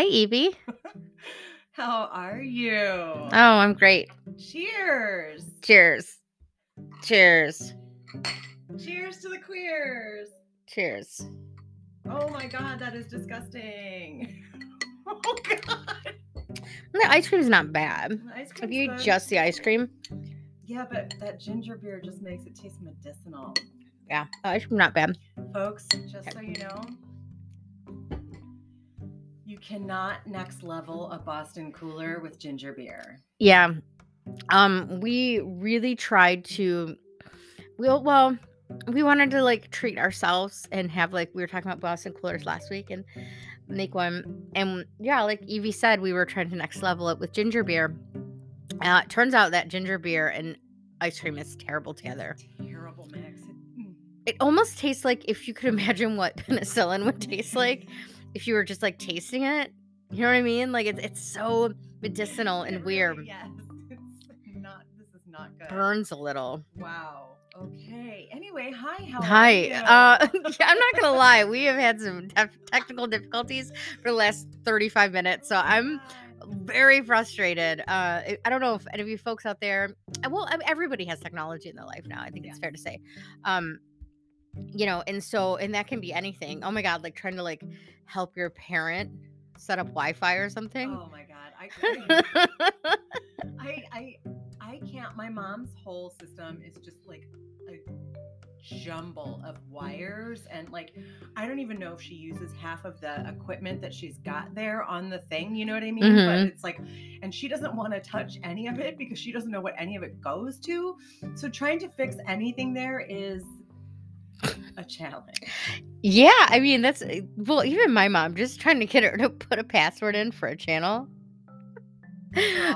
Hi, Evie. How are you? Oh, I'm great. Cheers. Cheers. Cheers. Cheers to the queers. Cheers. Oh my god, that is disgusting. Oh god. The ice cream's not bad. The Ice If you good. just the ice cream, Yeah, but that ginger beer just makes it taste medicinal. yeah, ice cream not bad. Folks, just so you know, you cannot next level a Boston cooler with ginger beer. Yeah. Um, we really tried to well well, we wanted to like treat ourselves and have like we were talking about Boston coolers last week and make one. And yeah, like Evie said, we were trying to next level it with ginger beer. Uh, it turns out that ginger beer and ice cream is terrible together. Terrible mix. Mm. It almost tastes like if you could imagine what penicillin would taste like if you were just like tasting it. You know what I mean? Like it's it's so medicinal and weird. Yes. It's not this is not good. Burns a little. Wow. Okay. Anyway, hi. How Hi. Uh, yeah, I'm not gonna lie. We have had some tef- technical difficulties for the last 35 minutes, so I'm very frustrated. Uh, I don't know if any of you folks out there. Well, everybody has technology in their life now. I think it's fair to say. Um, you know, and so and that can be anything. Oh my god, like trying to like help your parent set up Wi-Fi or something. Oh my god. I, I I I can't my mom's whole system is just like a jumble of wires and like I don't even know if she uses half of the equipment that she's got there on the thing, you know what I mean? Mhm. But it's like and she doesn't want to touch any of it because she doesn't know what any of it goes to. So trying to fix anything there is a challenge. Yeah, I mean that's uh, well, even my mom just trying to get her to put a password in for a channel.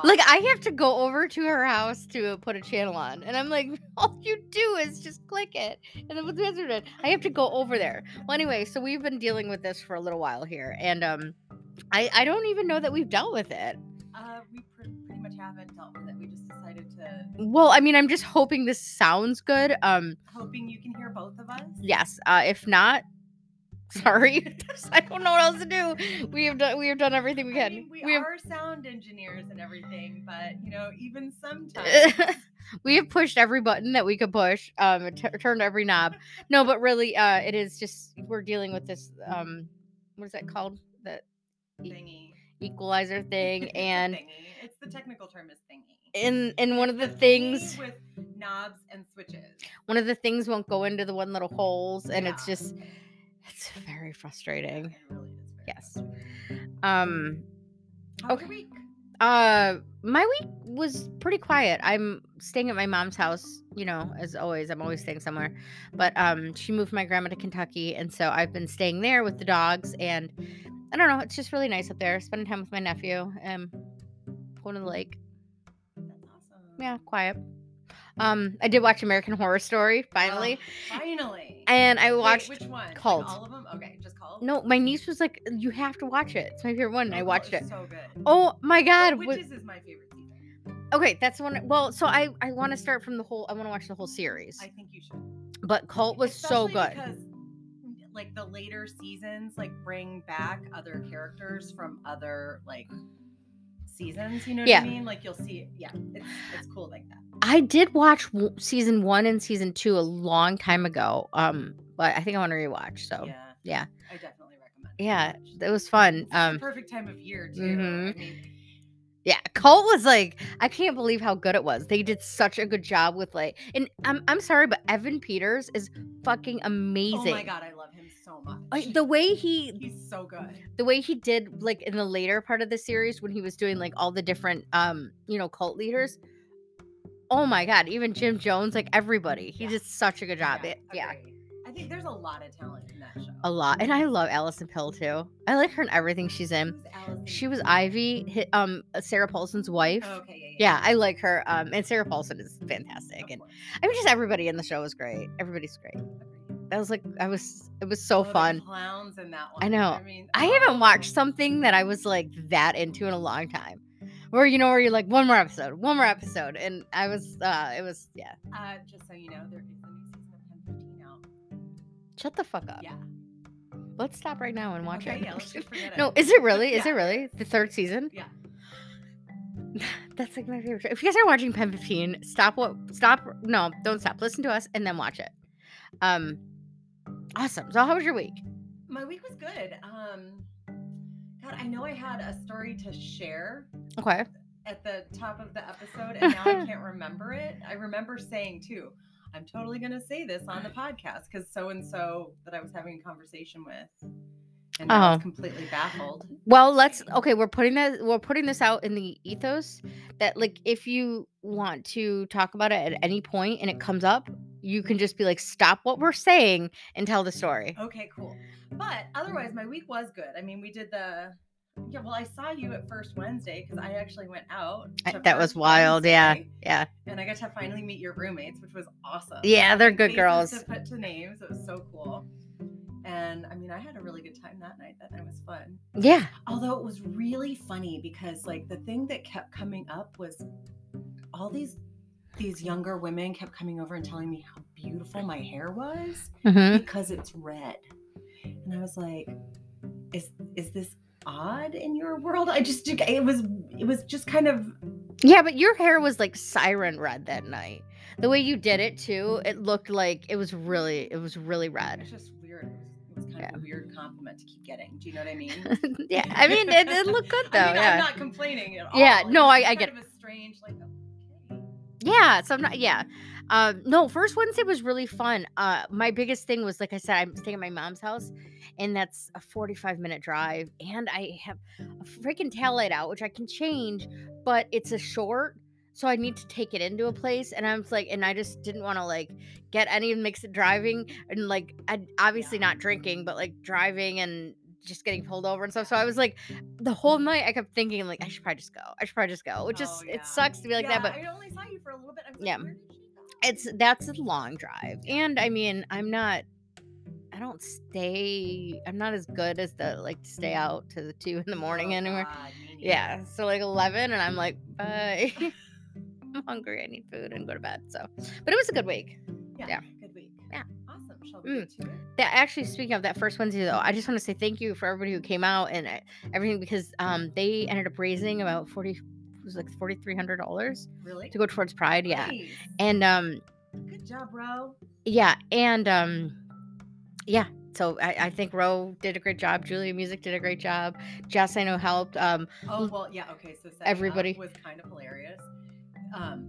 Like I have to go over to her house to put a channel on, and I'm like, all you do is just click it, and then put the password in. I have to go over there. Well, anyway, so we've been dealing with this for a little while here, and um, I I don't even know that we've dealt with it. Uh, we pr- pretty much haven't dealt with it. We just decided to, Well, I mean, I'm just hoping this sounds good. Um, hoping you can hear both of us. yes. Uh, if not, sorry, I don't know what else to do. We have done we have done everything we I can. mean, we, have are sound engineers and everything, but you know, even sometimes. we have pushed every button that we could push um t- turned every knob no but really uh it is just we're dealing with this um what is that called That thingy. Equalizer thing and thingy. It's the technical term is thingy. in in one of the things with knobs and switches. one of the things won't go into the one little holes and it's just it's very Yeah, frustrating it really is very Yes. frustrating. um How Okay. week? Uh, my week was pretty quiet. I'm staying at my mom's house, you know, as always. I'm always staying somewhere. But um, she moved my grandma to Kentucky, and so I've been staying there with the dogs. And I don't know, it's just really nice up there. Spending time with my nephew and going to the lake. That's awesome. Yeah, quiet. Um, I did watch American Horror Story finally, Oh, finally. and I Wait, watched. which one? Like Cult. all of them? Okay, just Cult. no, my niece was like, "You have to watch it. It's my favorite one." And I watched it. So good. Oh my god! Wa- Witches is my favorite season. Okay, that's the one. Well, so I I want to start from the whole. I want to watch the whole series. I think you should. But Cult was so good. because like the later seasons like bring back other characters from other like seasons you know what i mean like you'll see yeah it's it's cool like that I did watch w- season one and season two a long time ago. Um, but I think I want to rewatch. So yeah yeah. i definitely recommend yeah, Watch. it was fun. Um, perfect time of year too mhm. I mean, yeah, Cult was like I can't believe how good it was. They did such a good job with like, and I'm I'm sorry, but Evan Peters is fucking amazing. oh my god i so much. Like, the way he he's so good. the way he did like in the later part of the series when he was doing like all the different um you know cult leaders oh my god even jim jones like everybody he Yeah. did such a good job. It, yeah. i think there's a lot of talent in that show. A lot and i love alison pill too. I like her in everything she's in. She was ivy um sarah paulson's wife. Oh, okay yeah yeah yeah. i like her um and sarah paulson is fantastic Of and course. i mean just everybody in the show was great. Everybody's great. That was like i was it was so Oh, fun clowns in that one I know. i mean I haven't watched oh. something that I was like that into in a long time. Where you know where you're like one more episode, one more episode, and I was uh it was yeah. Uh, just so you know, there is a new season of Pen 15 out. Shut the fuck up. Yeah. Let's stop right now and watch Okay, it. yeah, let's just forget no, is it really? Is Yeah. it really the third season? Yeah. That's like my favorite. If you guys are watching Pen 15, stop what stop no, don't stop. Listen to us and then watch it. Um awesome. So how was your week? My week was good. Um, God, I know I had a story to share Okay. at the top of the episode, and now I can't remember it. I remember saying too, I'm totally going to say this on the podcast because so and so that I was having a conversation with, and I was Oh. completely baffled. Well, let's okay, we're putting that we're putting this out in the ethos that like if you want to talk about it at any point and it comes up, you can just be like stop what we're saying and tell the story. Okay, cool. But otherwise, my week was good. I mean, we did the. Yeah, well, I saw you at First Wednesday because I actually went out. I- that was wild, yeah. Wednesday, Yeah. And I got to finally meet your roommates, which was awesome. Yeah, they're good girls. To put to names, it was so cool. And I mean, I had a really good time that night. That night was fun. Yeah. Although it was really funny because, like, the thing that kept coming up was all these these younger women kept coming over and telling me how beautiful my hair was hmm because it's red. And I was like, is is this odd in your world? I just it was it was just kind of Yeah, but your hair was like siren red that night. The way you did it too, it looked like it was really it was really red. it's just weird. Yeah. a weird compliment to keep getting. Do you know what I mean? yeah, I mean it, it looked good though. I mean, yeah. I'm not complaining at all. Yeah, It no, I- I kind get of a strange like okay. Yeah, so I'm not. Yeah, um, no. First Wednesday was really fun. Uh, my biggest thing was like I said, I'm staying at my mom's house, and that's a 45 minute drive, and I have a freaking tail light out, which I can change, but it's a short, so I need to take it into a place, and I was like, and I just didn't want to like get any mixed driving, and like I obviously not drinking, but like driving and just getting pulled over and stuff. So I was like, the whole night I kept thinking like I should probably just go. I should probably just go. Which is Oh, yeah. it sucks to be like yeah, that, but I only saw you for a little bit. Like, Yeah. where did she go? it's that's a long drive and i mean i'm not i don't stay i'm not as good as the like to stay out to the two in the morning Oh, anymore God, yeah so like 11 and i'm like bye i'm hungry i need food and go to bed so but it was a good week Yeah, yeah. Good week. Yeah. Awesome. Shall we Mm. get to it? that actually speaking of that first wednesday though i just want to say thank you for everybody who came out and uh, everything because um they ended up raising about 40 it was like $4300 Really? to go towards pride yeah and um Good job, bro. yeah and um yeah so I, I think Ro did a great job. Julia Music did a great job. Jess, I know, helped. Um, Oh well, yeah. Okay, so Everybody- was kind of hilarious, um,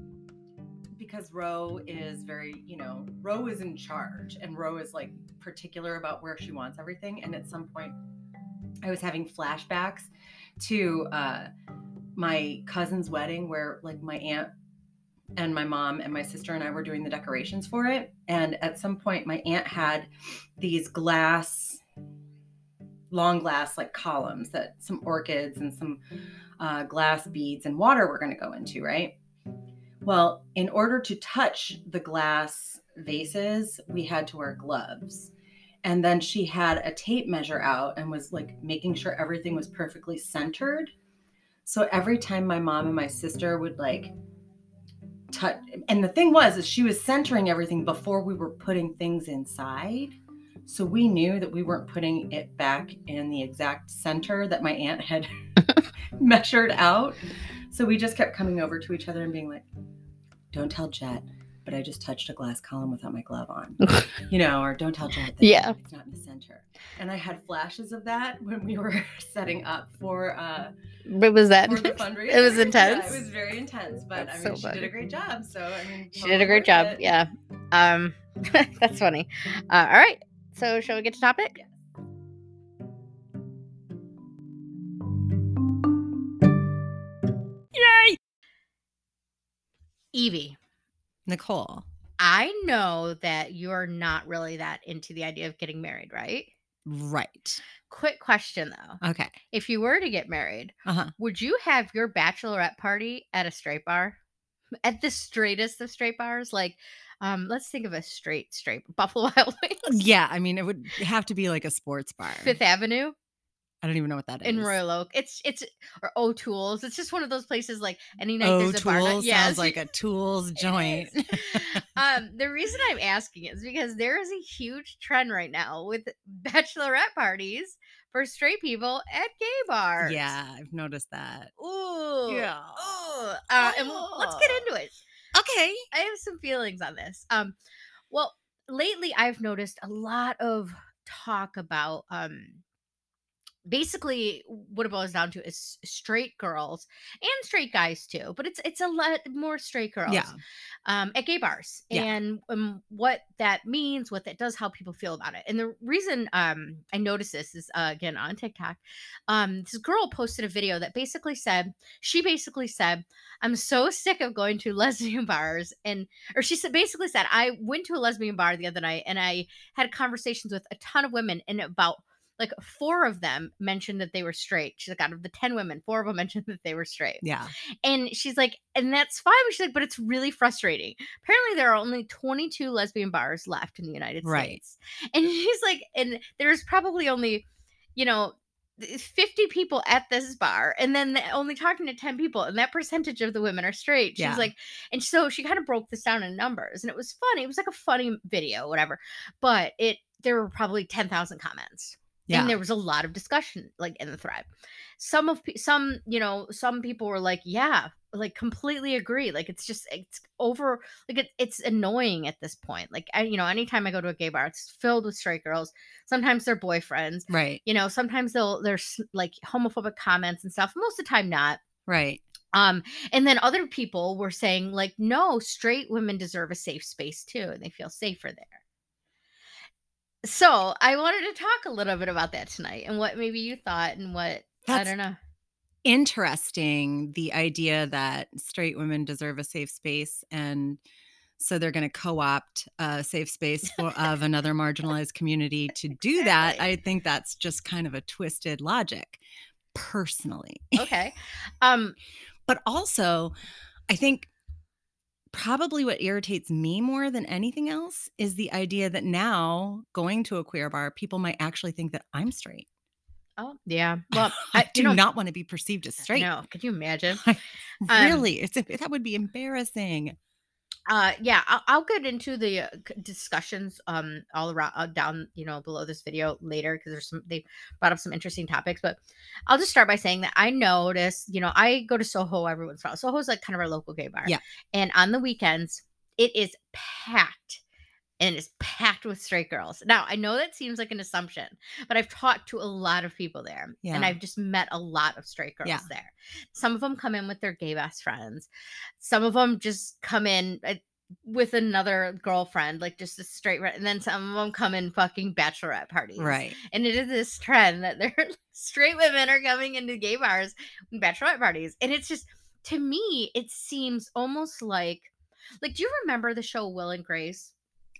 because Ro is very, you know, Ro is in charge, and Ro is like particular about where she wants everything. And at some point, I was having flashbacks to uh, my cousin's wedding, where like my aunt and my mom and my sister and I were doing the decorations for it. And at some point, my aunt had these glass, long glass like columns that some orchids and some uh, glass beads and water were going to go into, right? Well, in order to touch the glass vases, we had to wear gloves. And then she had a tape measure out and was like making sure everything was perfectly centered. So every time my mom and my sister would like touch, and the thing was, is she was centering everything before we were putting things inside. So we knew that we weren't putting it back in the exact center that my aunt had measured out. So we just kept coming over to each other and being like, don't tell Jet, but I just touched a glass column without my glove on. you know, or don't tell Jet that Yeah. it's not in the center. And I had flashes of that when we were setting up for uh what was that? for the fundraiser. It was Yeah, intense? it was very intense, but That's I mean, so she did a great job. So I mean, she did a great job. it. Yeah. Um, that's funny. Uh, all right. So shall we get to topic? Yes. Evie, Nicole. I know that you're not really that into the idea of getting married, right? Right. Quick question though. Okay. If you were to get married, Uh-huh. would you have your bachelorette party at a straight bar? At the straightest of straight bars? Like, um, let's think of a straight, straight Buffalo Wild Wings. Yeah, I mean, it would have to be like a sports bar. Fifth Avenue I don't even know what that is. in Royal Oak. It's it's or O'Toole's. It's just one of those places like any night there's a bar. Yes, sounds like a Tools joint. um, the reason I'm asking is because there is a huge trend right now with bachelorette parties for straight people at gay bars. Yeah, I've noticed that. Ooh. Yeah. Ooh. Uh, and we'll- let's get into it. Okay. I have some feelings on this. Um, well, lately I've noticed a lot of talk about um basically what it boils down to is straight girls and straight guys too but it's it's a lot more straight girls Yeah. um at gay bars Yeah. and um, what that means what that does how people feel about it and the reason um i noticed this is uh, again on tiktok um this girl posted a video that basically said she basically said i'm so sick of going to lesbian bars and or she said basically said i went to a lesbian bar the other night and i had conversations with a ton of women and about like four of them mentioned that they were straight. She's like, out of the 10 women, four of them mentioned that they were straight. Yeah. And she's like, and that's fine. But she's like, but it's really frustrating. Apparently, there are only 22 lesbian bars left in the United Right. States. And she's like, and there's probably only, you know, 50 people at this bar and then only talking to 10 people and that percentage of the women are straight she's Yeah. like and so she kind of broke this down in numbers and it was funny it was like a funny video whatever but it there were probably 10,000 comments Yeah. and there was a lot of discussion like in the thread some of some you know some people were like yeah like completely agree like it's just it's over like it, it's annoying at this point like I, you know anytime i go to a gay bar it's filled with straight girls sometimes they're boyfriends right. you know sometimes they'll there's like homophobic comments and stuff most of the time not Right. um and then other people were saying like no straight women deserve a safe space too and they feel safer there so i wanted to talk a little bit about that tonight and what maybe you thought and what i don't know. interesting the idea that straight women deserve a safe space and so they're going to co-opt a safe space for, of another marginalized community to do that i think that's just kind of a twisted logic personally. Okay. Um but also i think probably what irritates me more than anything else is the idea that now going to a queer bar people might actually think that i'm straight. Oh yeah. Well i, I, do you know, not want to be perceived as straight. no could you imagine? Um, really? It's that would be embarrassing uh yeah I'll, I'll get into the uh, discussions um all around uh, down you know below this video later because there's some they brought up some interesting topics but i'll just start by saying that i notice you know i go to soho every once in a while soho's like kind of our local gay bar Yeah. and on the weekends it is packed and it's packed with straight girls now i know that seems like an assumption but i've talked to a lot of people there Yeah. and i've just met a lot of straight girls Yeah. there some of them come in with their gay best friends some of them just come in uh, with another girlfriend, like just a straight, re- and then some of them come in fucking bachelorette parties, right And it is this trend that they're straight women are coming into gay bars and bachelorette parties, and it's just to me, it seems almost like, like, do you remember the show Will and Grace?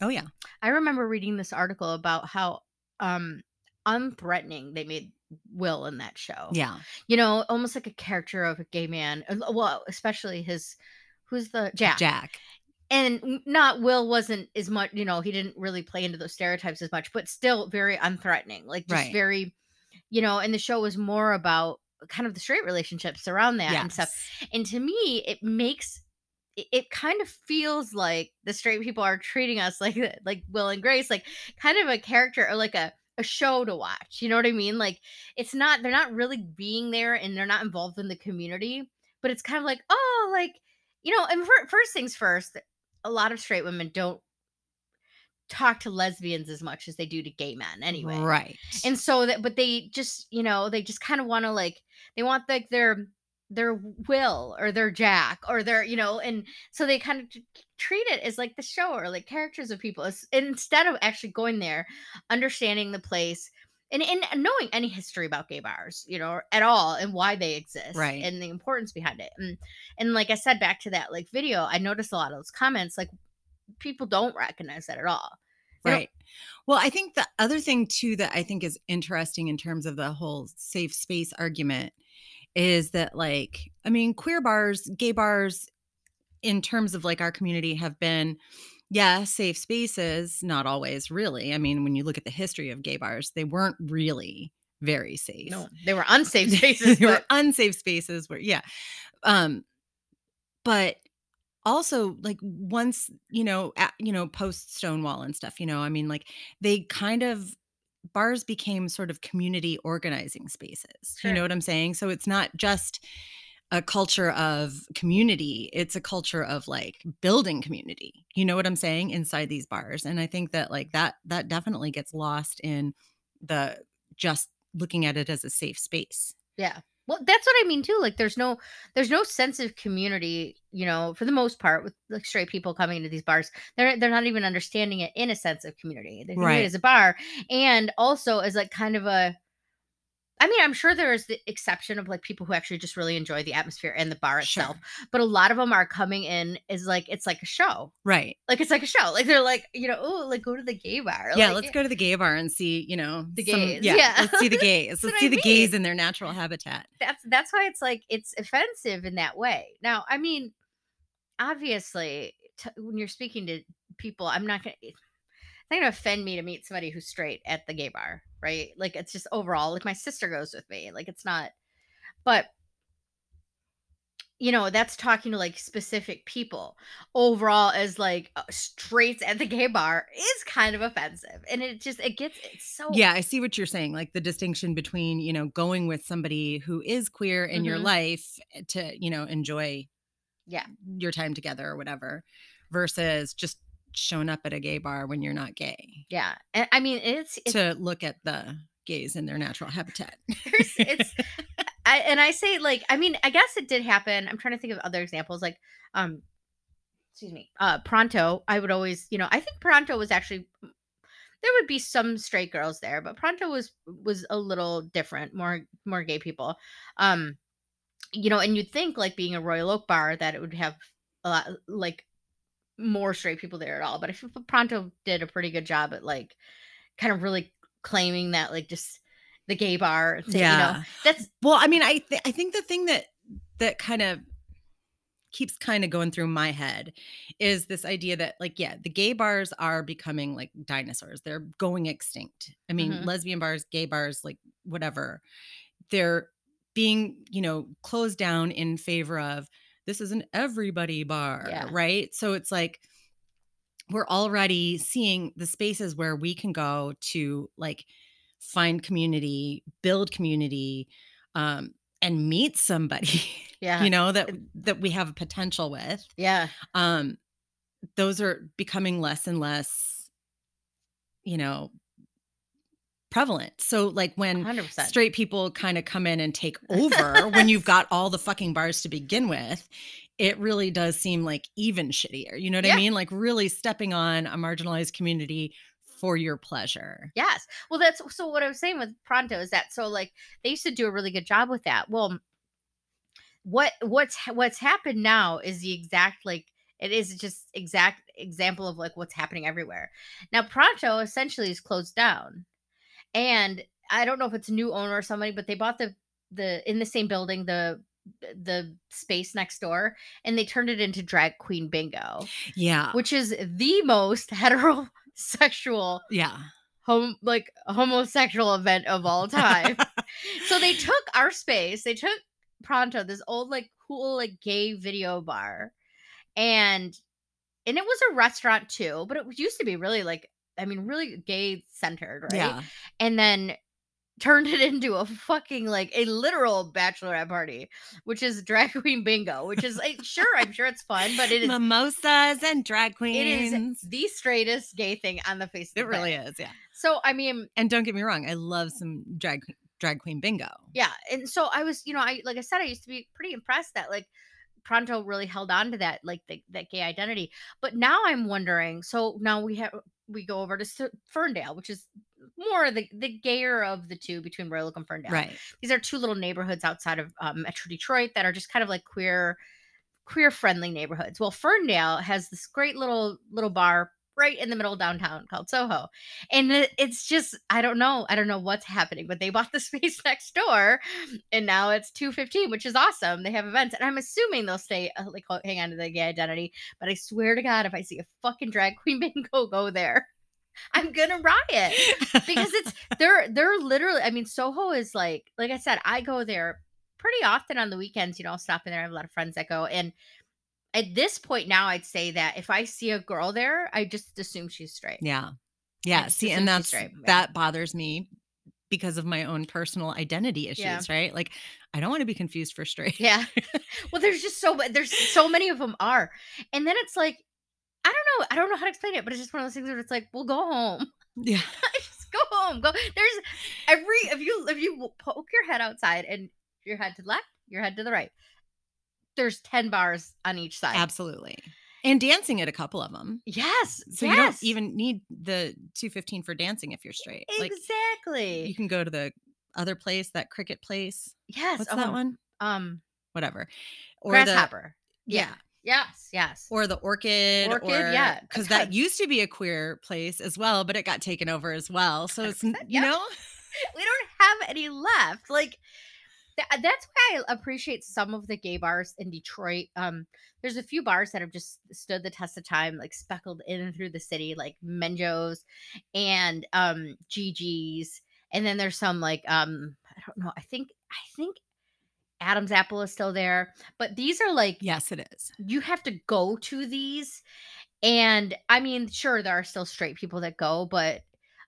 Oh yeah I remember reading this article about how um unthreatening they made Will in that show yeah you know, almost like a character of a gay man. uh, Well, especially his, who's the Jack. jack And not Will wasn't as much, you know, he didn't really play into those stereotypes as much, but still very unthreatening. Like just Right. very, you know, and the show was more about kind of the straight relationships around that and stuff. And to me, it makes it, it kind of feels like the straight people are treating us like like Will and Grace, like kind of a character or like a a show to watch. You know what I mean? Like it's not they're not really being there and they're not involved in the community, but it's kind of like, oh, like, you know, and fir- first things first, a lot of straight women don't talk to lesbians as much as they do to gay men anyway. right And so that but they just, you know, they just kind of want to like they want like their their will or their jack or their, you know, and so they kind of t- treat it as like the show or like characters of people It's- instead of actually going there, understanding the place and, and knowing any history about gay bars, you know, at all and why they exist Right. and the importance behind it. And and like I said back to that like video, I noticed a lot of those comments like people don't recognize that at all. They Right. Well, I think the other thing too that I think is interesting in terms of the whole safe space argument is that like I mean queer bars, gay bars in terms of like our community have been yeah, safe spaces, not always really. I mean, when you look at the history of gay bars, they weren't really very safe. No, they were unsafe spaces. they were unsafe spaces where yeah. Um but also like once you know at, you know post stonewall and stuff you know i mean like they kind of bars became sort of community organizing spaces you know what i'm saying? So it's not just a culture of community it's a culture of like building community you know what i'm saying inside these bars and i think that like that that definitely gets lost in the just looking at it as a safe space. Yeah. Well, that's what I mean too. Like there's no there's no sense of community, you know, for the most part with like straight people coming into these bars. They're they're not even understanding it in a sense of community. They Right. it as a bar and also as like kind of a I mean, I'm sure there is the exception of like people who actually just really enjoy the atmosphere and the bar itself, Sure. but a lot of them are coming in is like it's like a show. right Like it's like a show. Like they're like, you know, oh, like go to the gay bar. yeah, Like, let's eh go to the gay bar and see, you know, The some- gays, Yeah, yeah. let's see the gays. Let's see I the gays in their natural habitat. that's that's why it's like it's offensive in that way. Now, I mean, obviously, t- when you're speaking to people, I'm not gonna. Eh, It's not gonna offend me to meet somebody who's straight at the gay bar, right? Like it's just overall. Like my sister goes with me. Like it's not, but you know that's talking to like specific people overall as like uh, straights at the gay bar is kind of offensive and it just it gets it's so Yeah, I see what you're saying. Like the distinction between, you know, going with somebody who is queer in your Mhm. life eh, to, you know, enjoy yeah your time together or whatever versus just showing up at a gay bar when you're not gay yeah and i mean it's it's to look at the gays in their natural habitat. It's I, and I say like I mean I guess it did happen. I'm trying to think of other examples like um excuse me uh Pronto. I would always you know I think Pronto was actually there would be some straight girls there, but Pronto was was a little different, more more gay people. Um you know, and you'd think like being a Royal Oak bar that it would have a lot like more straight people there at all. But I feel Pronto did a pretty good job at like kind of really claiming that like just the gay bar thing, you know that's Well, I mean, I th- I think the thing that that kind of keeps kind of going through my head is this idea that like yeah, the gay bars are becoming like dinosaurs. They're going extinct. I mean, Mhm. lesbian bars, gay bars, like whatever. They're being, you know, closed down in favor of this is an everybody bar, Yeah. right? So it's like we're already seeing the spaces where we can go to like find community, build community, um, and meet somebody, yeah you know, that that we have a potential with. yeah Um, those are becoming less and less, you know, prevalent. So like when 100% straight people kind of come in and take over when you've got all the fucking bars to begin with it really does seem like even shittier. You know what Yeah. i mean? Like really stepping on a marginalized community for your pleasure. Yes. Well that's so what i was saying with pronto is that so like they used to do a really good job with that. Well what what's what's happened now is the exact like it is just exact example of like what's happening everywhere. Now pronto essentially is closed down and i don't know if it's a new owner or somebody but they bought the the in the same building the the space next door and they turned it into drag queen bingo yeah which is the most heterosexual yeah Home like homosexual event of all time. so they took our space, they took Pronto, this old like cool like gay video bar, and and it was a restaurant too, but it used to be really like I mean really gay centered, right? yeah And then turned it into a fucking like a literal bachelorette party, which is drag queen bingo, which is like, sure, I'm sure it's fun, but it is mimosas and drag it queens is the straightest gay thing on the face of it really planet. is yeah So I mean, and don't get me wrong i love some drag drag queen bingo yeah, and so I was, you know, I like I said, I used to be pretty impressed that like Pronto really held on to that like the, that gay identity. But now I'm wondering. So now we have we go over to S- Ferndale, which is more the the gayer of the two between Royal Oak and Ferndale. right These are two little neighborhoods outside of um, Metro Detroit that are just kind of like queer queer friendly neighborhoods. Well, Ferndale has this great little little bar right in the middle of downtown called Soho. And it's just I don't know, I don't know what's happening, but they bought the space next door and now it's 215, which is awesome. They have events and I'm assuming they'll stay uh, like hang on to the gay identity, but I swear to god if I see a fucking drag queen bingo go there, I'm going to riot because it's they're they're literally I mean Soho is like like I said I go there pretty often on the weekends you know I'll stop in there I have a lot of friends that go and at this point now, I'd say that if I see a girl there, I just assume she's straight. Yeah. Yeah. See, and that's straight, that bothers me because of my own personal identity issues, Yeah. right? Like I don't want to be confused for straight. Yeah. well, there's just so there's so many of them are, and then it's like, I don't know, I don't know how to explain it, but it's just one of those things where it's like, well, go home. Yeah. just go home. Go. There's every if you if you poke your head outside and your head to the left, your head to the right. There's ten bars on each side. Absolutely. And dancing at a couple of them. Yes. So yes. you don't even need the 215 for dancing if you're straight. Like exactly. you can go to the other place, that cricket place. yes. What's oh, that one? Um, Whatever. Or grasshopper. the yeah. Yes. Yes. Or the orchid, Orchid, or, yeah, because that used to be a queer place as well, but it got taken over as well. So it's n- 100%, you yeah. know, we don't have any left. Like tha- that's why I appreciate some of the gay bars in Detroit. Um, there's a few bars that have just stood the test of time, like speckled in and through the city, like Menjo's and um Gigi's. And then there's some like um, I don't know, I think I think Adam's apple is still there. But these are like yes, it is. you have to go to these and i mean sure there are still straight people that go but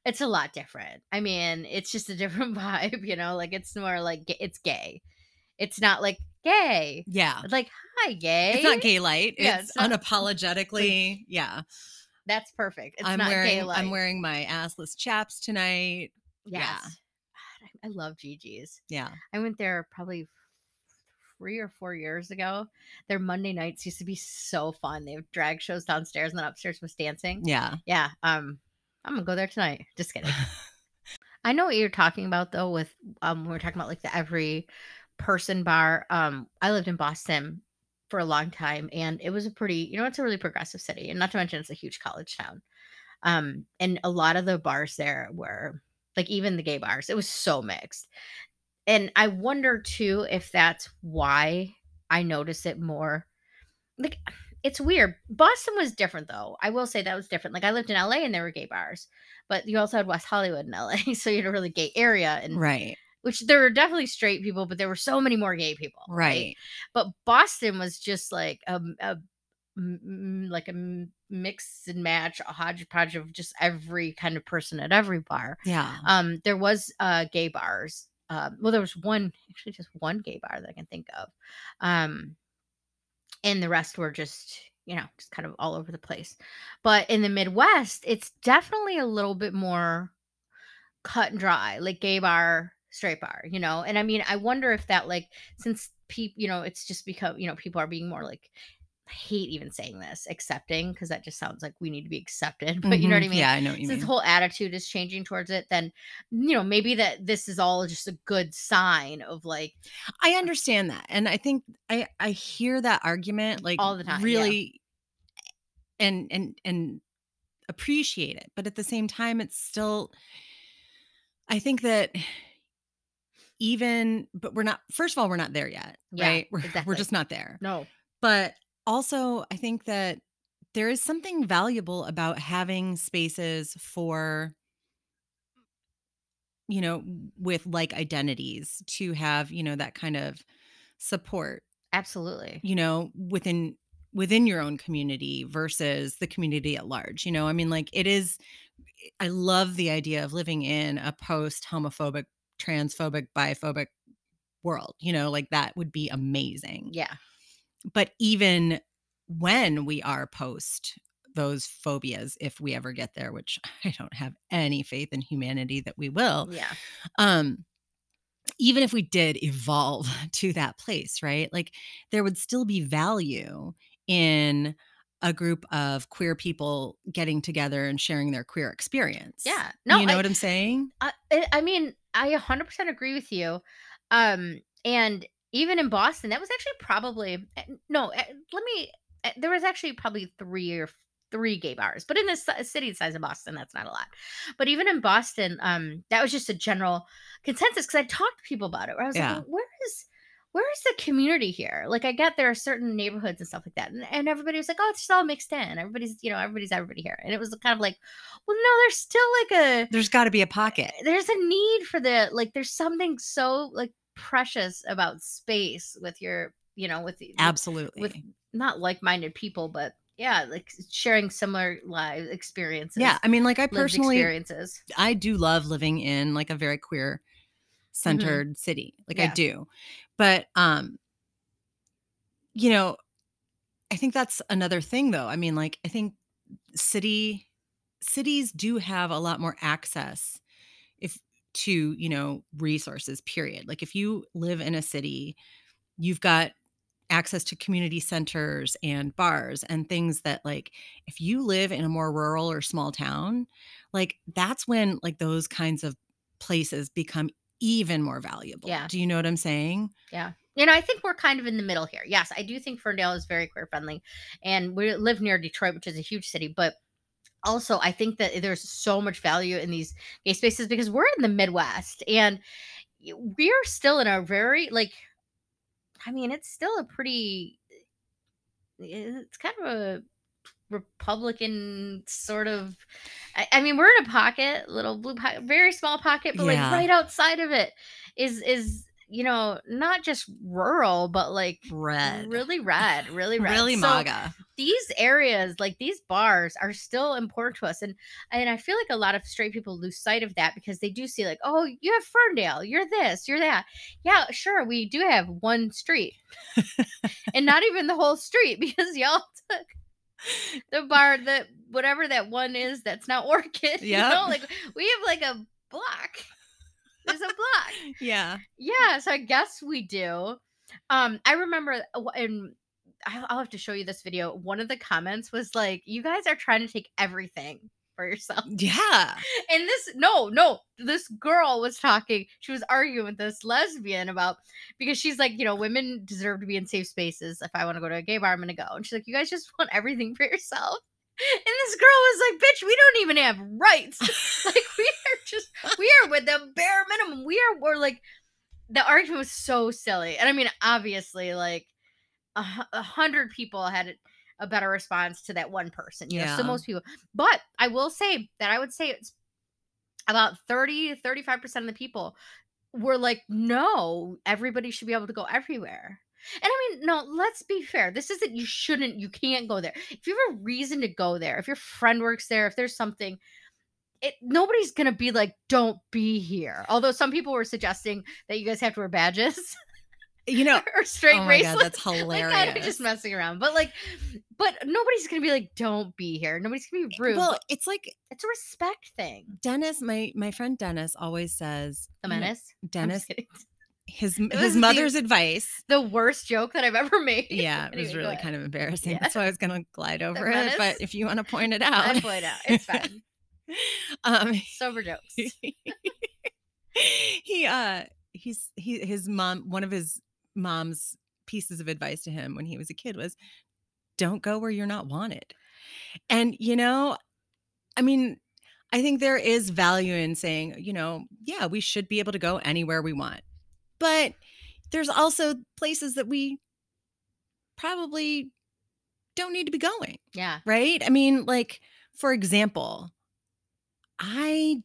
it's a lot different i mean it's just a different vibe you know like it's more like it's gay it's not like gay Yeah. It's like hi gay It's not gay light. Yeah, it's it's not- unapologetically. yeah. that's perfect it's I'm not wearing gay I'm wearing my assless chaps tonight. yes yeah. God, I, I love gigi's Yeah. i went there probably three or four years ago their monday nights used to be so fun they have drag shows downstairs and then upstairs was dancing Yeah. Yeah, um, I'm gonna go there tonight. Just kidding. I know what you're talking about though. With um, we're talking about like the every person bar. Um, I lived in Boston for a long time, and it was a pretty, you know, it's a really progressive city, and not to mention it's a huge college town. Um, and a lot of the bars there were like even the gay bars. It was so mixed, and I wonder too if that's why I notice it more. Like it's weird. Boston was different though. I will say that was different. Like I lived in LA and there were gay bars, but you also had West Hollywood in LA, so you had a really gay area and Right. which there were definitely straight people, but there were so many more gay people. Right. But Boston was just like a, a like a mix and match, a hodgepodge of just every kind of person at every bar. Yeah. Um, there was uh gay bars. Um, well, there was one actually just one gay bar that I can think of. Um, and the rest were just you know just kind of all over the place. But in the Midwest, it's definitely a little bit more cut and dry, like gay bar, straight bar, you know. And I mean, I wonder if that like since people, you know, it's just become you know people are being more like I hate even saying this accepting because that just sounds like we need to be accepted but you know what i Mhm. mean Yeah, I know what you mean. whole attitude is changing towards it, then you know maybe that this is all just a good sign of like I understand that. And I think I I hear that argument like All the time, yeah. really and and and appreciate it. But at the same time it's still I think that even but we're not first of all we're not there yet, Yeah, right? We're, exactly. we're just not there. no, But also I think that there is something valuable about having spaces for you know with like identities to have you know that kind of support absolutely. you know within within your own community versus the community at large you know? I mean like it is eh, i love the idea of living in a post homophobic transphobic biphobic world you know? Like that would be amazing. Yeah, but even when we are post those phobias if we ever get there which i don't have any faith in humanity that we will yeah, um even if we did evolve to that place right like there would still be value in a group of queer people getting together and sharing their queer experience yeah. No, you know I, what i'm saying I, I I mean, I 100% agree with you. Um, and even in Boston, that was actually probably eh, no. eh, Let me. eh, There was actually probably three or three gay bars, but in this city the size of Boston, that's not a lot. But even in Boston, um, that was just a general consensus because I talked to people about it. Where I was Yeah. like, where is where is the community here? Like, I get there are certain neighborhoods and stuff like that, and, and everybody was like, oh, it's just all mixed in. Everybody's you know everybody's everybody here, and it was kind of like, well, no, there's still like a there's got to be a pocket there's a need for the like there's something so like precious about space with your you know with, absolutely with not like-minded people, but yeah, like sharing similar live experiences. Yeah, I mean, like I personally, experiences. I do love living in like a very queer centered city. Like I Mm-hmm. Do. But um you know, I think that's another thing though. I mean, like I think city cities do have a lot more access to, you know, resources period. Like if you live in a city, you've got access to community centers and bars and things that like if you live in a more rural or small town, like that's when like those kinds of places become even more valuable. Yeah. Do you know what I'm saying? Yeah you know, I think we're kind of in the middle here. Yes, I do think Ferndale is very queer friendly, and we live near Detroit, which is a huge city. But also, I think that there's so much value in these gay spaces because we're in the Midwest, and we are still in a very like, I mean, it's still a pretty, it's kind of a Republican sort of. I, I mean, we're in a pocket, little blue pocket, very small pocket, but Yeah. like right outside of it is is you know not just rural, but like Red. really red, really red, Really So MAGA. These areas, like these bars, are still important to us, and and I feel like a lot of straight people lose sight of that because they do see like, oh, you have Ferndale, you're this, you're that. Yeah, sure, we do have one street, and not even the whole street because y'all took the bar that whatever that one is that's not Orchid. You know, like we have like a block. There's a block. Yeah. Yeah, so I guess we do. Um, I remember, uh, and I'll, I'll have to show you this video. One of the comments was like, "You guys are trying to take everything for yourself." Yeah. And this, no, no, this girl was talking. She was arguing with this lesbian about because she's like, you know, women deserve to be in safe spaces. If I want to go to a gay bar, I'm gonna go. And she's like, you guys just want everything for yourself. And this girl was like, bitch, we don't even have rights. like we just we are with the bare minimum. We are we're like the argument was so silly. And I mean, obviously, like a, a hundred people had a better response to that one person, you know. So most people, but I will say that I would say it's about 30 to 35 percent of the people were like, no, everybody should be able to go everywhere. And I mean, no, let's be fair. This isn't you shouldn't, you can't go there. If you have a reason to go there, if your friend works there, if there's something, it nobody's gonna be like, don't be here. Although some people were suggesting that you guys have to wear badges You know, or straight oh my bracelets. god, that's like hilarious. of just messing around. But like, but nobody's gonna be like, don't be here. Nobody's gonna be eh, rude. well, it's like it's a respect thing. Dennis, my my friend Dennis always says The menace. Dennis, his his the- mother's advice. the worst joke that I've ever made. Yeah, it was really kind of embarrassing. Yeah. That's why I was gonna glide over it. But if you want to point it I out, point it out. It's fine. um, Sober jokes. he uh he's he his mom one of his mom's pieces of advice to him when he was a kid was don't go where you're not wanted and you know i mean i think there is value in saying you know yeah we should be able to go anywhere we want but there's also places that we probably don't need to be going Yeah. right? I mean, like, for example, I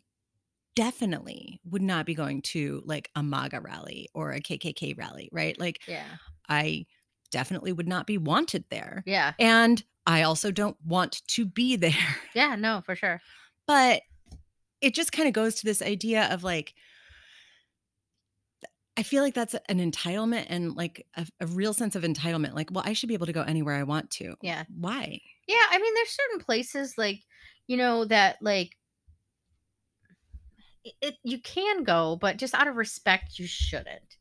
definitely would not be going to like a MAGA rally or a KKK rally, right? Like, Yeah. I definitely would not be wanted there. Yeah. And I also don't want to be there. Yeah. No, for sure. But it just kind of goes to this idea of like, I feel like that's an entitlement and like a, a real sense of entitlement. Like, well, I should be able to go anywhere I want to. Yeah. Why? Yeah. I mean, there's certain places like, you know, that like it, you can go, but just out of respect, you shouldn't.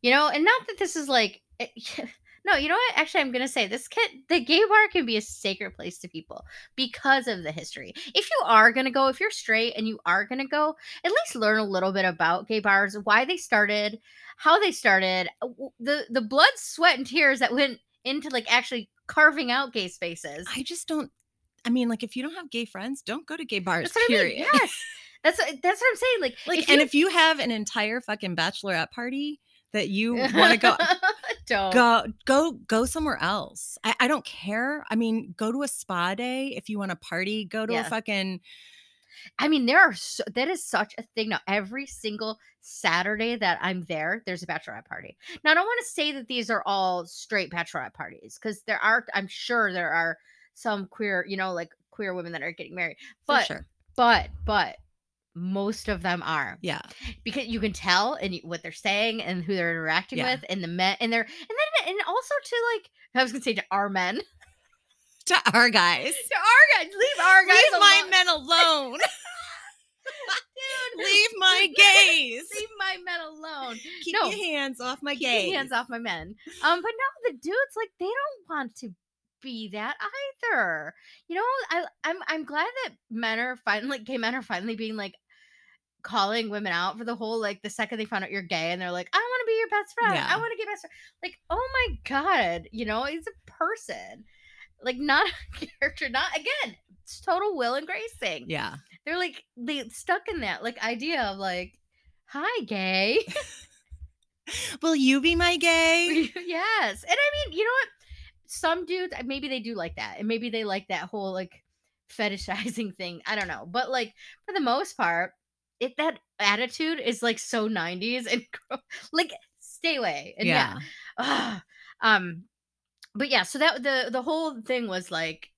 You know, and not that this is like it, no, you know what? Actually, I'm gonna say this can the gay bar can be a sacred place to people because of the history. If you are gonna go, if you're straight and you are gonna go, at least learn a little bit about gay bars, why they started, how they started, uh, the the blood, sweat, and tears that went into like actually carving out gay spaces. I just don't. I mean, like, if you don't have gay friends, don't go to gay bars. What I period. mean. Yes. That's what- that's what I'm saying. Like, like, if and you- if you have an entire fucking bachelorette party that you want to go, don't go, go, go somewhere else. I, I don't care. I mean, go to a spa day if you want to party. Go to Yeah. a fucking I mean, there are so, that is such a thing now. Every single Saturday that I'm there, there's a bachelorette party. Now, I don't want to say that these are all straight bachelorette parties because there are, I'm sure there are some queer, you know, like queer women that are getting married. But, sure. but, but most of them are Yeah. because you can tell and what they're saying and who they're interacting Yeah. with and the men and they're and then and also to like I was gonna say to our men to our guys. To our guys leave our guys Leave my alone. men alone. Dude. Leave my gays. leave my men alone Keep No. your hands off my keep gays. hands off my men um but no the dudes like they don't want to be that either you know I I'm I'm glad that men are finally gay men are finally being like calling women out for the whole like the second they find out you're gay and they're like I want to be your best friend I want to get best friend like oh my god you know he's a person like not a character not again it's total will and grace thing Yeah. they're like they stuck in that like idea of like hi gay Will you be my gay? yes. And I mean, you know what? Some dudes, uh, maybe they do like that. And maybe they like that whole like fetishizing thing. I don't know. But like for the most part, it that attitude is like so 90s and like stay away. And yeah. yeah. Um but yeah, so that the the whole thing was like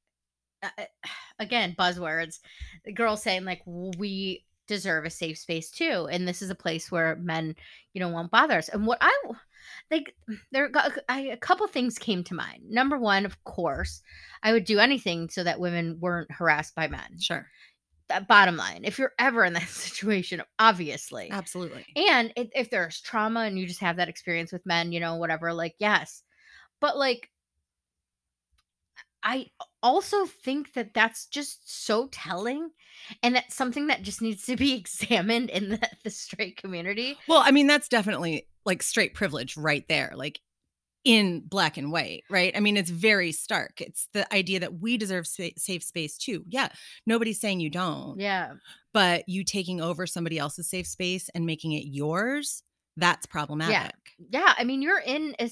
uh, uh, again, buzzwords. The girl saying like we deserve a safe space too and this is a place where men you know won't bother us and what i like there I, a couple things came to mind number one of course i would do anything so that women weren't harassed by men Sure. That bottom line if you're ever in that situation obviously. Absolutely. and if, if there's trauma and you just have that experience with men you know whatever like yes. But like i also think that that's just so telling and that's something that just needs to be examined in the, the straight community. Well, I mean, that's definitely like straight privilege right there, like in black and white, right? I mean, it's very stark. It's the idea that we deserve sa- safe space too. Yeah. Nobody's saying you don't, yeah but you taking over somebody else's safe space and making it yours, that's problematic. yeah Yeah, i mean you're in a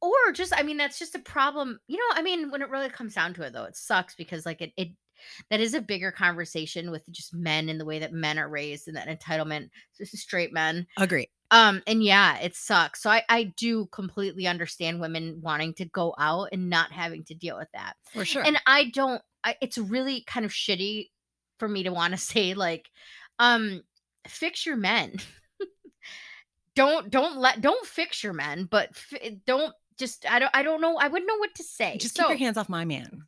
or just i mean that's just a problem you know i mean when it really comes down to it though it sucks because like it, it that is a bigger conversation with just men and the way that men are raised and that entitlement straight men Agree. Um and yeah it sucks so i i do completely understand women wanting to go out and not having to deal with that For sure. and i don't I, it's really kind of shitty for me to want to say like um fix your men don't don't let don't fix your men but don't just i don't i don't know i wouldn't know what to say Just so, keep your hands off my man.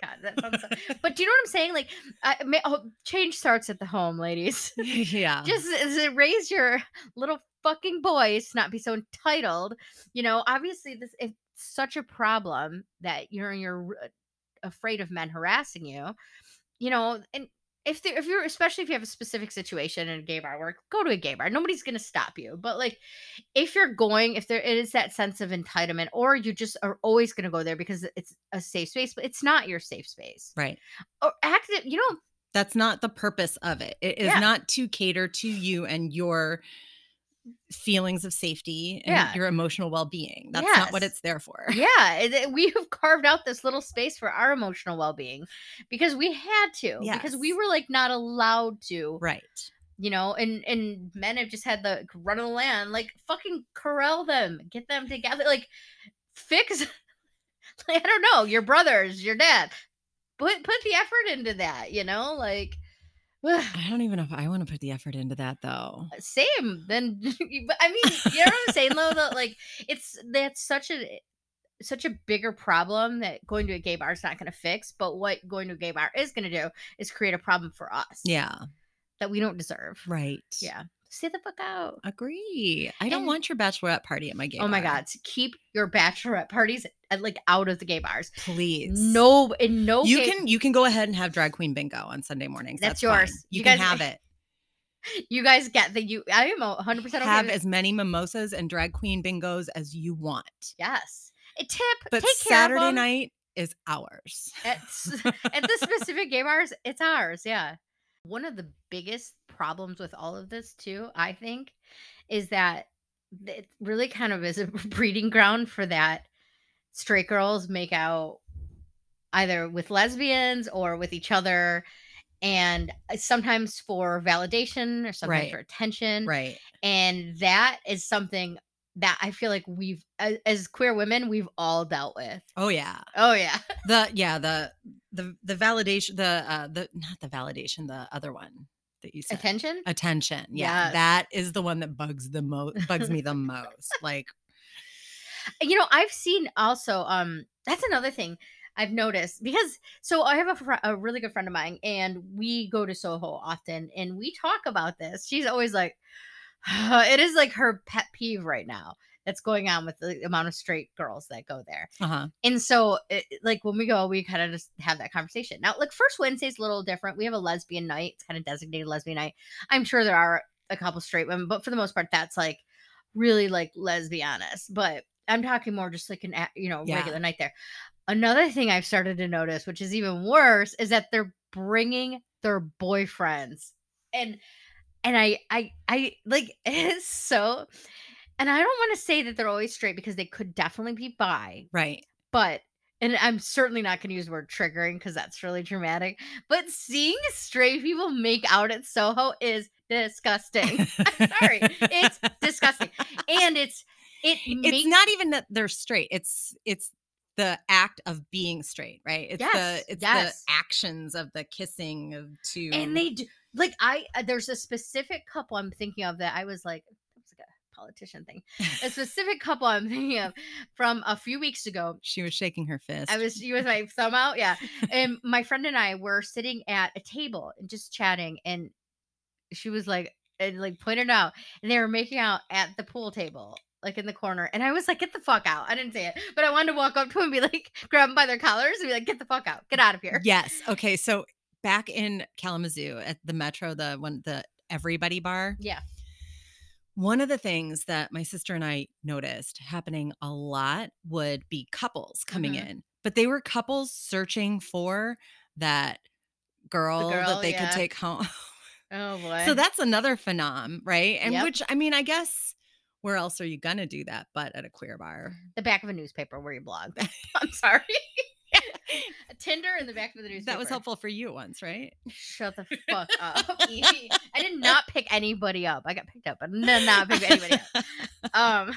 God that sounds so- but do you know what i'm saying? Like I, ma- oh, change starts at the home ladies. Yeah. just raise your little fucking voice not be so entitled. You know obviously this it's such a problem that you're you're uh, afraid of men harassing you. You know and if there, if you're especially if you have a specific situation in a gay bar work go to a gay bar nobody's gonna stop you but like if you're going if there is that sense of entitlement or you just are always gonna go there because it's a safe space but it's not your safe space right. or act you know That's not the purpose of it. It is Yeah. not to cater to you and your feelings of safety and Yeah. your emotional well-being. That's not what it's there for. yeah we have carved out this little space for our emotional well-being because we had to because we were like not allowed to Right. you know and and men have just had the run of the land like fucking corral them get them together like fix like, i don't know your brothers your dad put put the effort into that you know like I don't even know if I want to put the effort into that though. Uh, same then but i mean you know what i'm saying though that like it's that's such a eh, such a bigger problem that going to a gay bar is not going to fix but what going to a gay bar is going to do is create a problem for us Yeah. that we don't deserve Right. yeah stay the fuck out Agree. I don't And- want your bachelorette party at my gay bar. oh my god keep your bachelorette parties uh, like out of the gay bars Please. no in no You gay- can you can go ahead and have drag queen bingo on Sunday mornings. That's fine. yours. You, You can guys- have it. you guys get the you i am 100% have with- as many mimosas and drag queen bingos as you want. yes a tip But take care Saturday night is ours. at, at the specific gay bars, it's ours. Yeah. One of the biggest problems with all of this, too, I think, is that it really kind of is a breeding ground for that straight girls make out either with lesbians or with each other. and uh, sometimes for validation or sometimes Right. for attention. Right. And that is something that I feel like we've, as, as queer women, we've all dealt with. Oh yeah. Oh, yeah. The yeah, the the the validation the uh the not the validation, the other one that you said. Attention. Attention. Yeah. Yes. That is the one that bugs the most bugs me the most. Like you know i've seen also um that's another thing i've noticed because so i have a, fr- a really good friend of mine and we go to soho often and we talk about this she's always like it is like her pet peeve right now that's going on with the amount of straight girls that go there. Uh-huh. and so it, like when we go we kind of just have that conversation. Now like first wednesday's a little different. We have a lesbian night. It's kind of designated lesbian night. I'm sure there are a couple straight women but for the most part that's like really like lesbianist. But i'm talking more just like an you know Yeah. regular night there. Another thing i've started to notice which is even worse is that they're bringing their boyfriends. And and i i i like it's so and i don't want to say that they're always straight because they could definitely be bi Right. but and I'm certainly not going to use the word triggering because that's really dramatic. But seeing straight people make out at Soho is disgusting. Sorry, it's disgusting, and it's it it's makes not even that they're straight. It's it's the act of being straight, right? It's Yes, the it's yes. the actions of the kissing of two and they do like I uh, there's a specific couple I'm thinking of that I was like that was like a politician thing. A specific couple I'm thinking of from a few weeks ago. she was shaking her fist. I was she was my thumb out, yeah. And my friend and I were sitting at a table and just chatting, and she was like, and like pointed out, and they were making out at the pool table, like in the corner. And I was like, get the fuck out. I didn't say it, but I wanted to walk up to him and be like, grab them by their collars and be like, get the fuck out, get out of here. Yes. Okay. So back in Kalamazoo at the Metro, the one the Everybody Bar. Yeah. One of the things that my sister and I noticed happening a lot would be couples coming Mhm. in, but they were couples searching for that girl, girl, that they yeah. could take home. Oh boy. so that's another phenom, right? And Yep. which I mean, I guess where else are you gonna do that but at a queer bar? the back of a newspaper where you blog. I'm sorry. a Tinder in the back of the newspaper. That was helpful for you once, right? Shut the fuck up. I did not pick anybody up. I got picked up, but did not pick anybody up. Um,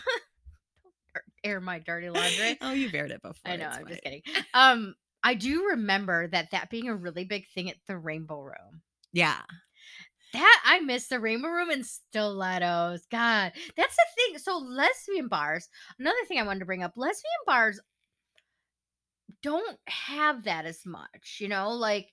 air my dirty laundry. oh, you've aired it before. I know. it's I'm just kidding. Um, I do remember that that being a really big thing at the Rainbow Room. Yeah. That I miss the Rainbow Room and stilettos. God, that's the thing. So lesbian bars. Another thing I wanted to bring up: lesbian bars don't have that as much. You know, like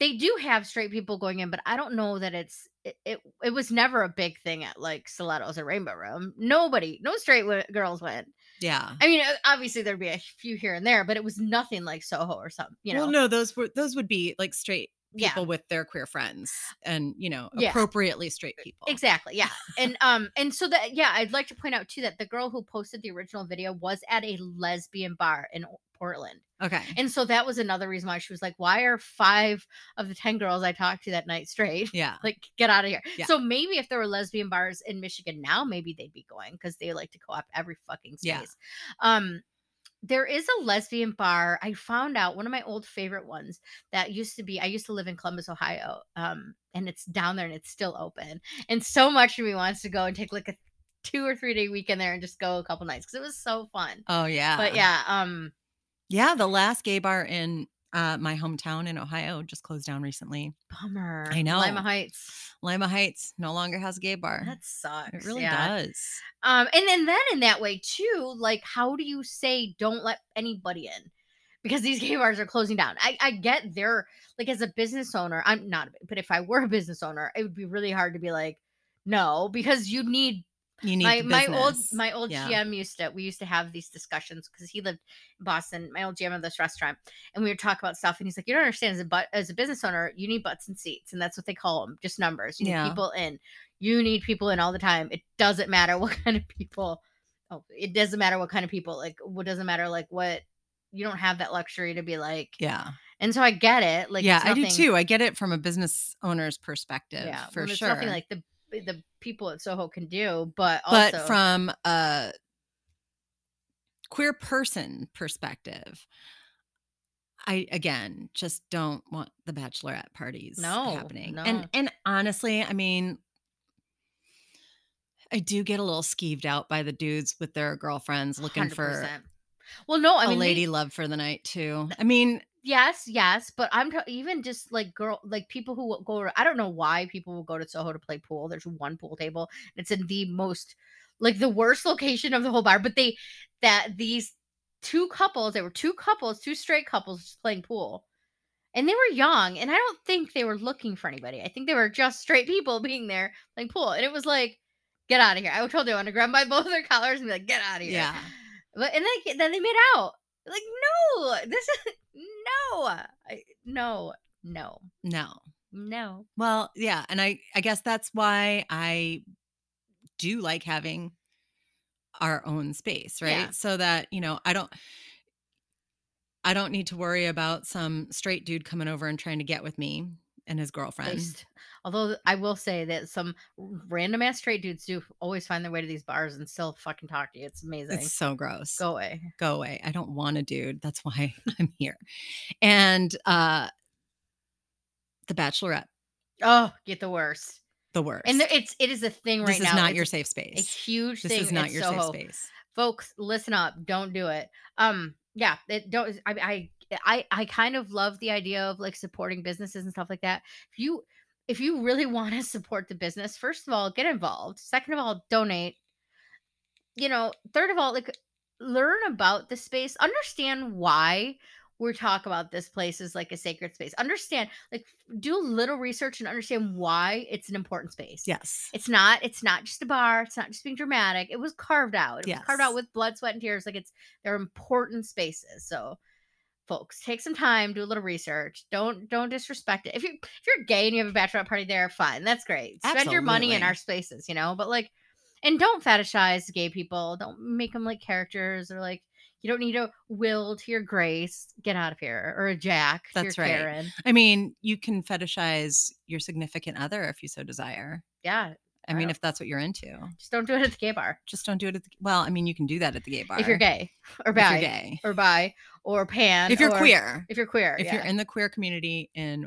they do have straight people going in, but I don't know that it's it. It, it was never a big thing at like stilettos or Rainbow Room. Nobody, no straight w- girls went. Yeah. I mean, obviously there'd be a few here and there, but it was nothing like Soho or something. You know, well, no, those were those would be like straight yeah. people with their queer friends and you know Yeah. appropriately straight people. Exactly. Yeah. And um and so that yeah, I'd like to point out too that the girl who posted the original video was at a lesbian bar in Portland. Okay. And so that was another reason why she was like, why are five of the 10 girls I talked to that night straight? Yeah. Like, get out of here. Yeah. So maybe if there were lesbian bars in Michigan now, maybe they'd be going because they like to co op every fucking space. Yeah. Um, there is a lesbian bar. I found out one of my old favorite ones that used to be. I used to live in Columbus, Ohio, um, and it's down there and it's still open. And so much of me wants to go and take like a two or three day weekend there and just go a couple nights because it was so fun. Oh yeah. But yeah, um, Yeah, the last gay bar in uh, my hometown in Ohio just closed down recently. bummer. I know. Lima Heights. Lima Heights no longer has a gay bar. That sucks. it really yeah. does. Um, and then then in that way too, like how do you say don't let anybody in? Because these gay bars are closing down. I, I get they're like as a business owner, I'm not, but if I were a business owner, it would be really hard to be like, no, because you need You need my my old my old Yeah. GM used to we used to have these discussions because he lived in Boston. My old GM of this restaurant, and we would talk about stuff. And he's like, "You don't understand as a but as a business owner, you need butts and seats, and that's what they call them, just numbers. You need Yeah. people in. You need people in all the time. It doesn't matter what kind of people. Oh, it doesn't matter what kind of people. Like, what doesn't matter like what." You don't have that luxury to be like, Yeah. and so I get it. Like, yeah, I do too. I get it from a business owner's perspective Yeah, for sure. nothing like the the people at Soho can do, but but from a queer person perspective I again just don't want the bachelorette parties No, happening. no. And and honestly, I mean I do get a little skeeved out by the dudes with their girlfriends looking for 100%. Well, no, I a mean, they- lady love for the night too. I mean, yes, yes, but I'm t- even just like girl, like people who will go. I don't know why people will go to Soho to play pool. There's one pool table. and It's in the most, like the worst location of the whole bar. But they, that these two couples, they were two couples, two straight couples just playing pool, and they were young. And I don't think they were looking for anybody. I think they were just straight people being there playing pool. And it was like, get out of here. I told them I want to grab my both their collars and be like, get out of here. yeah. But and then then they made out. Like no, this is Uh, I, no, no, No. no. Well, yeah, and I I guess that's why I do like having our own space, right? Yeah. So that, you know, I don't I don't need to worry about some straight dude coming over and trying to get with me and his girlfriend. Although I will say that some random ass straight dudes do always find their way to these bars and still fucking talk to you. It's amazing. It's so gross. Go away. Go away. I don't want a dude. That's why I'm here. And uh the bachelorette, Oh, get the worst. the worst. And it's it is a thing right now. this is now. not It's your safe space. a huge This thing. is not your Soho. safe space. folks listen up don't do it um yeah it don't I, I i i kind of love the idea of like supporting businesses and stuff like that if you if you really want to support the business first of all get involved second of all donate you know third of all like learn about the space understand why we talk about this place as like a sacred space understand like do a little research and understand why it's an important space Yes. it's not. It's not just a bar. It's not just being dramatic. It was carved out. It was carved out with blood, sweat, and tears. Like it's they're important spaces. So, folks, take some time, do a little research. Don't don't disrespect it. If you if you're gay and you have a bachelorette party there, fine. That's great. Spend your money in our spaces, you know. But like, and don't fetishize gay people. Don't make them like characters or like. You don't need a Will to your Grace. Get out of here. Or a Jack That's right. Karen. I mean, you can fetishize your significant other if you so desire. Yeah. I mean, if that's what you're into, Just don't do it at the gay bar. just don't do it at the well. I mean, you can do that at the gay bar If you're gay or bi, If you're gay, or bi or pan if you're or- queer, if you're queer if you're in the queer community in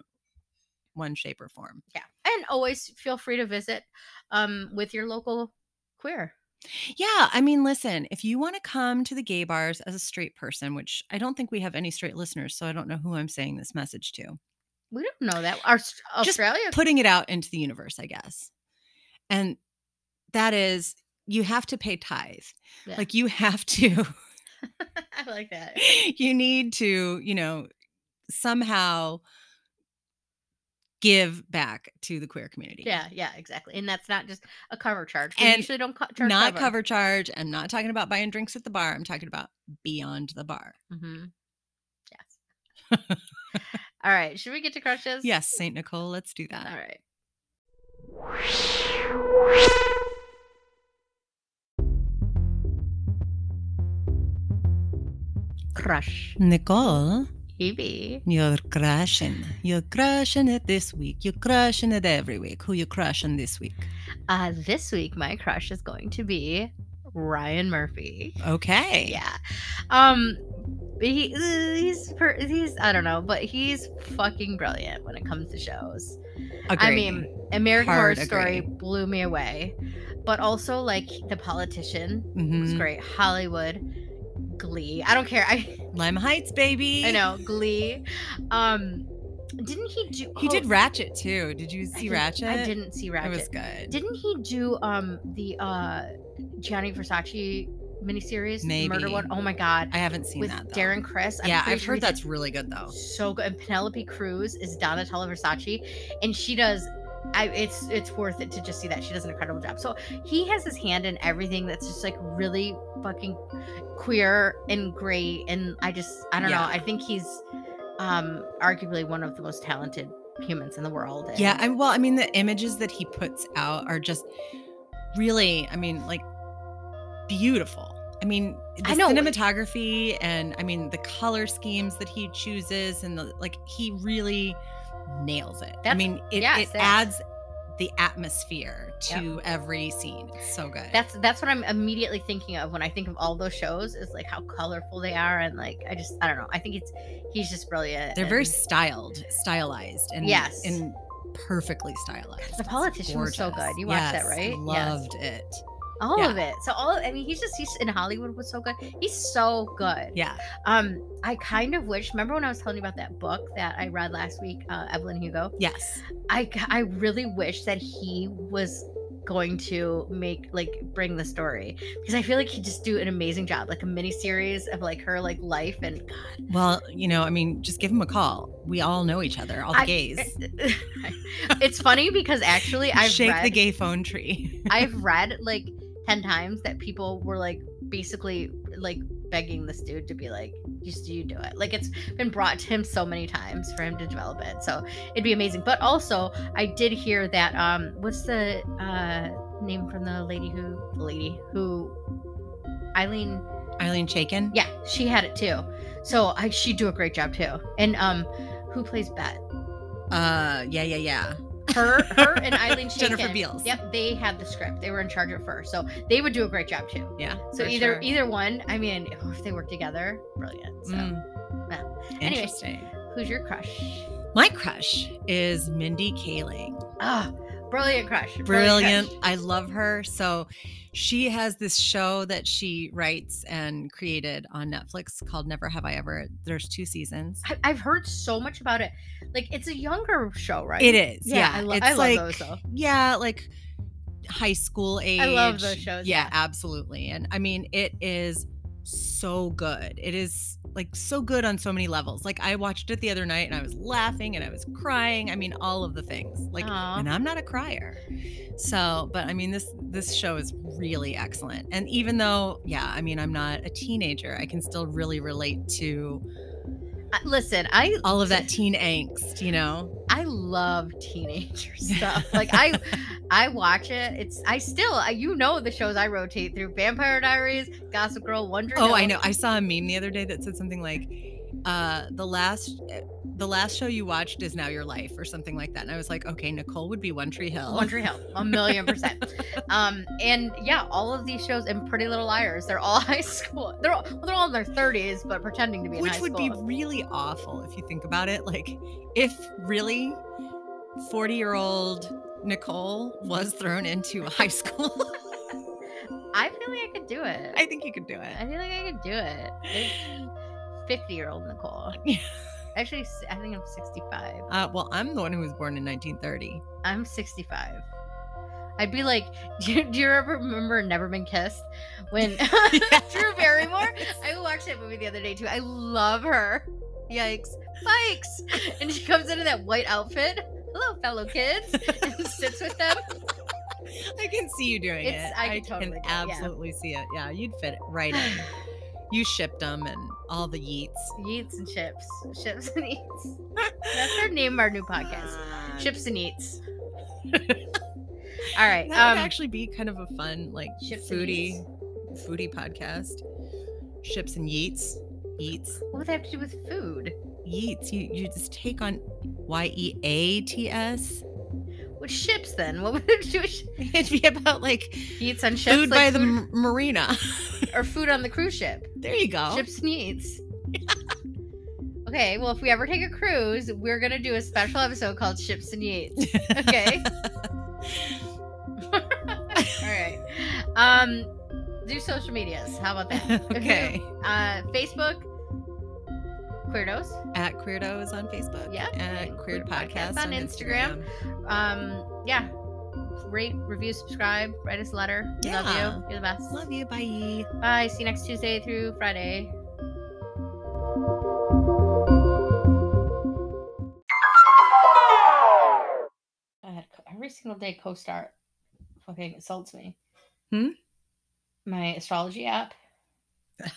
one shape or form. yeah and always feel free to visit um with your local queer Yeah, I mean, listen, if you want to come to the gay bars as a straight person, which I don't think we have any straight listeners, so I don't know who I'm saying this message to. we don't know that Our, Just australia Putting it out into the universe, I guess. And that is you have to pay tithe. Yeah. Like you have to i like that you need to, you know, somehow give back to the queer community. yeah yeah exactly and that's not just a cover charge And usually don't co- charge Not cover. charge. I'm not talking about buying drinks at the bar. I'm talking about beyond the bar. hmm yes all right should we get to crushes Yes, St. Nicole, let's do that. all right crush Nicole, evie you're crushing. You're crushing it this week. You're crushing it every week. Who you crushing this week? uh this week my crush is going to be ryan murphy Okay. yeah um he he's per, he's i don't know but he's fucking brilliant when it comes to shows i mean american Hard horror story blew me away but also like the politician was Mhm. great hollywood glee i don't care i Lima Heights, baby. i know glee um didn't he do He did oh, Ratched too. Did you see didn't- Ratched? i didn't see Ratched. It was good. didn't he do um the uh gianni versace miniseries the murder Maybe. one? Oh my god I haven't seen with that. Though. darren criss I'm yeah, I've sure he heard that's really good though. so good. And Penelope Cruz is Donatella Versace, and she does. I, it's it's worth it to just see that she does an incredible job. So he has his hand in everything that's just like really fucking queer and great. And I just I don't Yeah. know. I think he's um arguably one of the most talented humans in the world. Yeah, and- I well, I mean the images that he puts out are just really, I mean, like beautiful. I mean, the I know. cinematography and I mean the color schemes that he chooses and the like he really nails it. I mean, it, yes, it adds the atmosphere to every scene. It's so good. That's that's what I'm immediately thinking of when I think of all those shows is like how colorful they are and like I just I don't know. I think it's he's just brilliant. They're very styled, stylized, and Yes. and perfectly stylized. The Politician was so good. You watched that, Yes, right? Yes. Loved it. All yeah. of it. So all I mean he's just he's in Hollywood was so good. He's so good. Yeah. Um I kind of wish remember when I was telling you about that book that I read last week, uh, Evelyn Hugo? Yes. I I really wish that he was going to make like bring the story because I feel like he'd just do an amazing job, like a mini series of like her like life and God. Well, you know, I mean, just give him a call. We all know each other, all the I- gays. it's funny because actually I've Shake read the gay phone tree. I've read like 10 times that people were like basically like begging this dude to be like just you do it. Like it's been brought to him so many times for him to develop it so it'd be amazing. But also i did hear that um what's the uh name from the lady who the lady who Ilene Ilene Chaiken. yeah she had it too. So i she'd do a great job too. And um who plays Bette Uh, yeah, yeah, yeah. Her her and Ilene Jennifer Beals. yep they had the script they were in charge of first so they would do a great job too Yeah. So either sure. either one. I mean, if they work together, brilliant. So Mm. Anyway. who's your crush? My crush is Mindy Kaling. Ah, brilliant crush. Brilliant. crush. I love her. So she has this show that she writes and created on Netflix called Never Have I Ever. There's two seasons. I, I've heard so much about it. Like it's a younger show, right? It is. Yeah. I, lo- it's I love like, those though. Yeah, like high school age. I love those shows, Yeah, yeah. absolutely. And I mean, it is so good. It is like so good on so many levels. Like I watched it the other night and I was laughing and I was crying. I mean, all of the things. Like Aw. and I'm not a crier. So, but I mean this this show is really excellent. And even though, yeah, I mean, I'm not a teenager, I can still really relate to Uh, listen, I all of that teen angst, you know? Love teenager stuff. Like I I watch it. It's I still you know the shows I rotate through: Vampire Diaries, Gossip Girl, Wonder. Oh, I know. I saw a meme the other day that said something like, uh, "The last, the last show you watched is now your life," or something like that. And I was like, "Okay, Nicole would be One Tree Hill." One Tree Hill, a million percent. Um, and yeah, all of these shows and Pretty Little Liars, they're all high school. They're all, they're all in their thirties, but pretending to be in which would be really awful if you think about it. Like, if really forty-year-old Nicole was thrown into high school, I feel like I could do it. I think you could do it. I feel like I could do it. Fifty-year-old Nicole. Actually, I think I'm sixty-five. Uh, well, I'm the one who was born in 1930. I'm 65. I'd be like, do you, do you ever remember Never Been Kissed? When Drew Barrymore? I watched that movie the other day too. I love her. Yikes. Bikes. And she comes into that white outfit. Hello, fellow kids. And sits with them. I can see you doing It's- it. I I, totally can it, yeah. absolutely see it. Yeah, you'd fit it right in. You shipped them and all the yeets. Yeets and chips. Chips and eats. That's our name of our new podcast. Chips and eats. All right. That Um would actually be kind of a fun, like foodie, foodie podcast. Ships and yeets, eats, what would that have to do with food? yeets. You you just take on Y E A T S. With ships then? What would it do It'd be about like eats on ships? food like by the m- marina. or food on the cruise ship. There you go. Ships and eats. okay, well, if we ever take a cruise, we're gonna do a special episode called Ships and Eats. Okay. All right. Um, do social medias. How about that? okay. Uh, Facebook, Queerdos. At Queerdos on Facebook. Yeah, At Queered Queered Podcast, Podcast on on Instagram. Um, yeah. Rate, review, subscribe, write us a letter. We Love you. You're the best. Love you. Bye. Bye. See you next Tuesday through Friday. God, every single day CoStar fucking insults me. Hmm? My astrology app.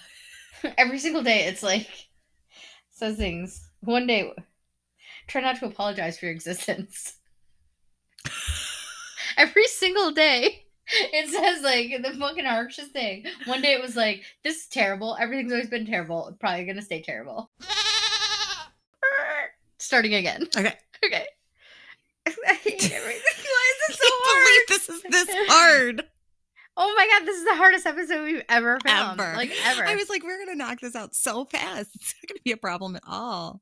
every single day it's like says things. One day try not to apologize for your existence. Every single day it says like the fucking harshest thing. One day it was like, this is terrible. Everything's always been terrible. Probably gonna stay terrible. Starting again. Okay. Okay. I hate everything. Why is it so hard? this is this hard. Oh my god, this is the hardest episode we've ever filmed. Ever. Like ever. I was like, we're gonna knock this out so fast. It's not gonna be a problem at all.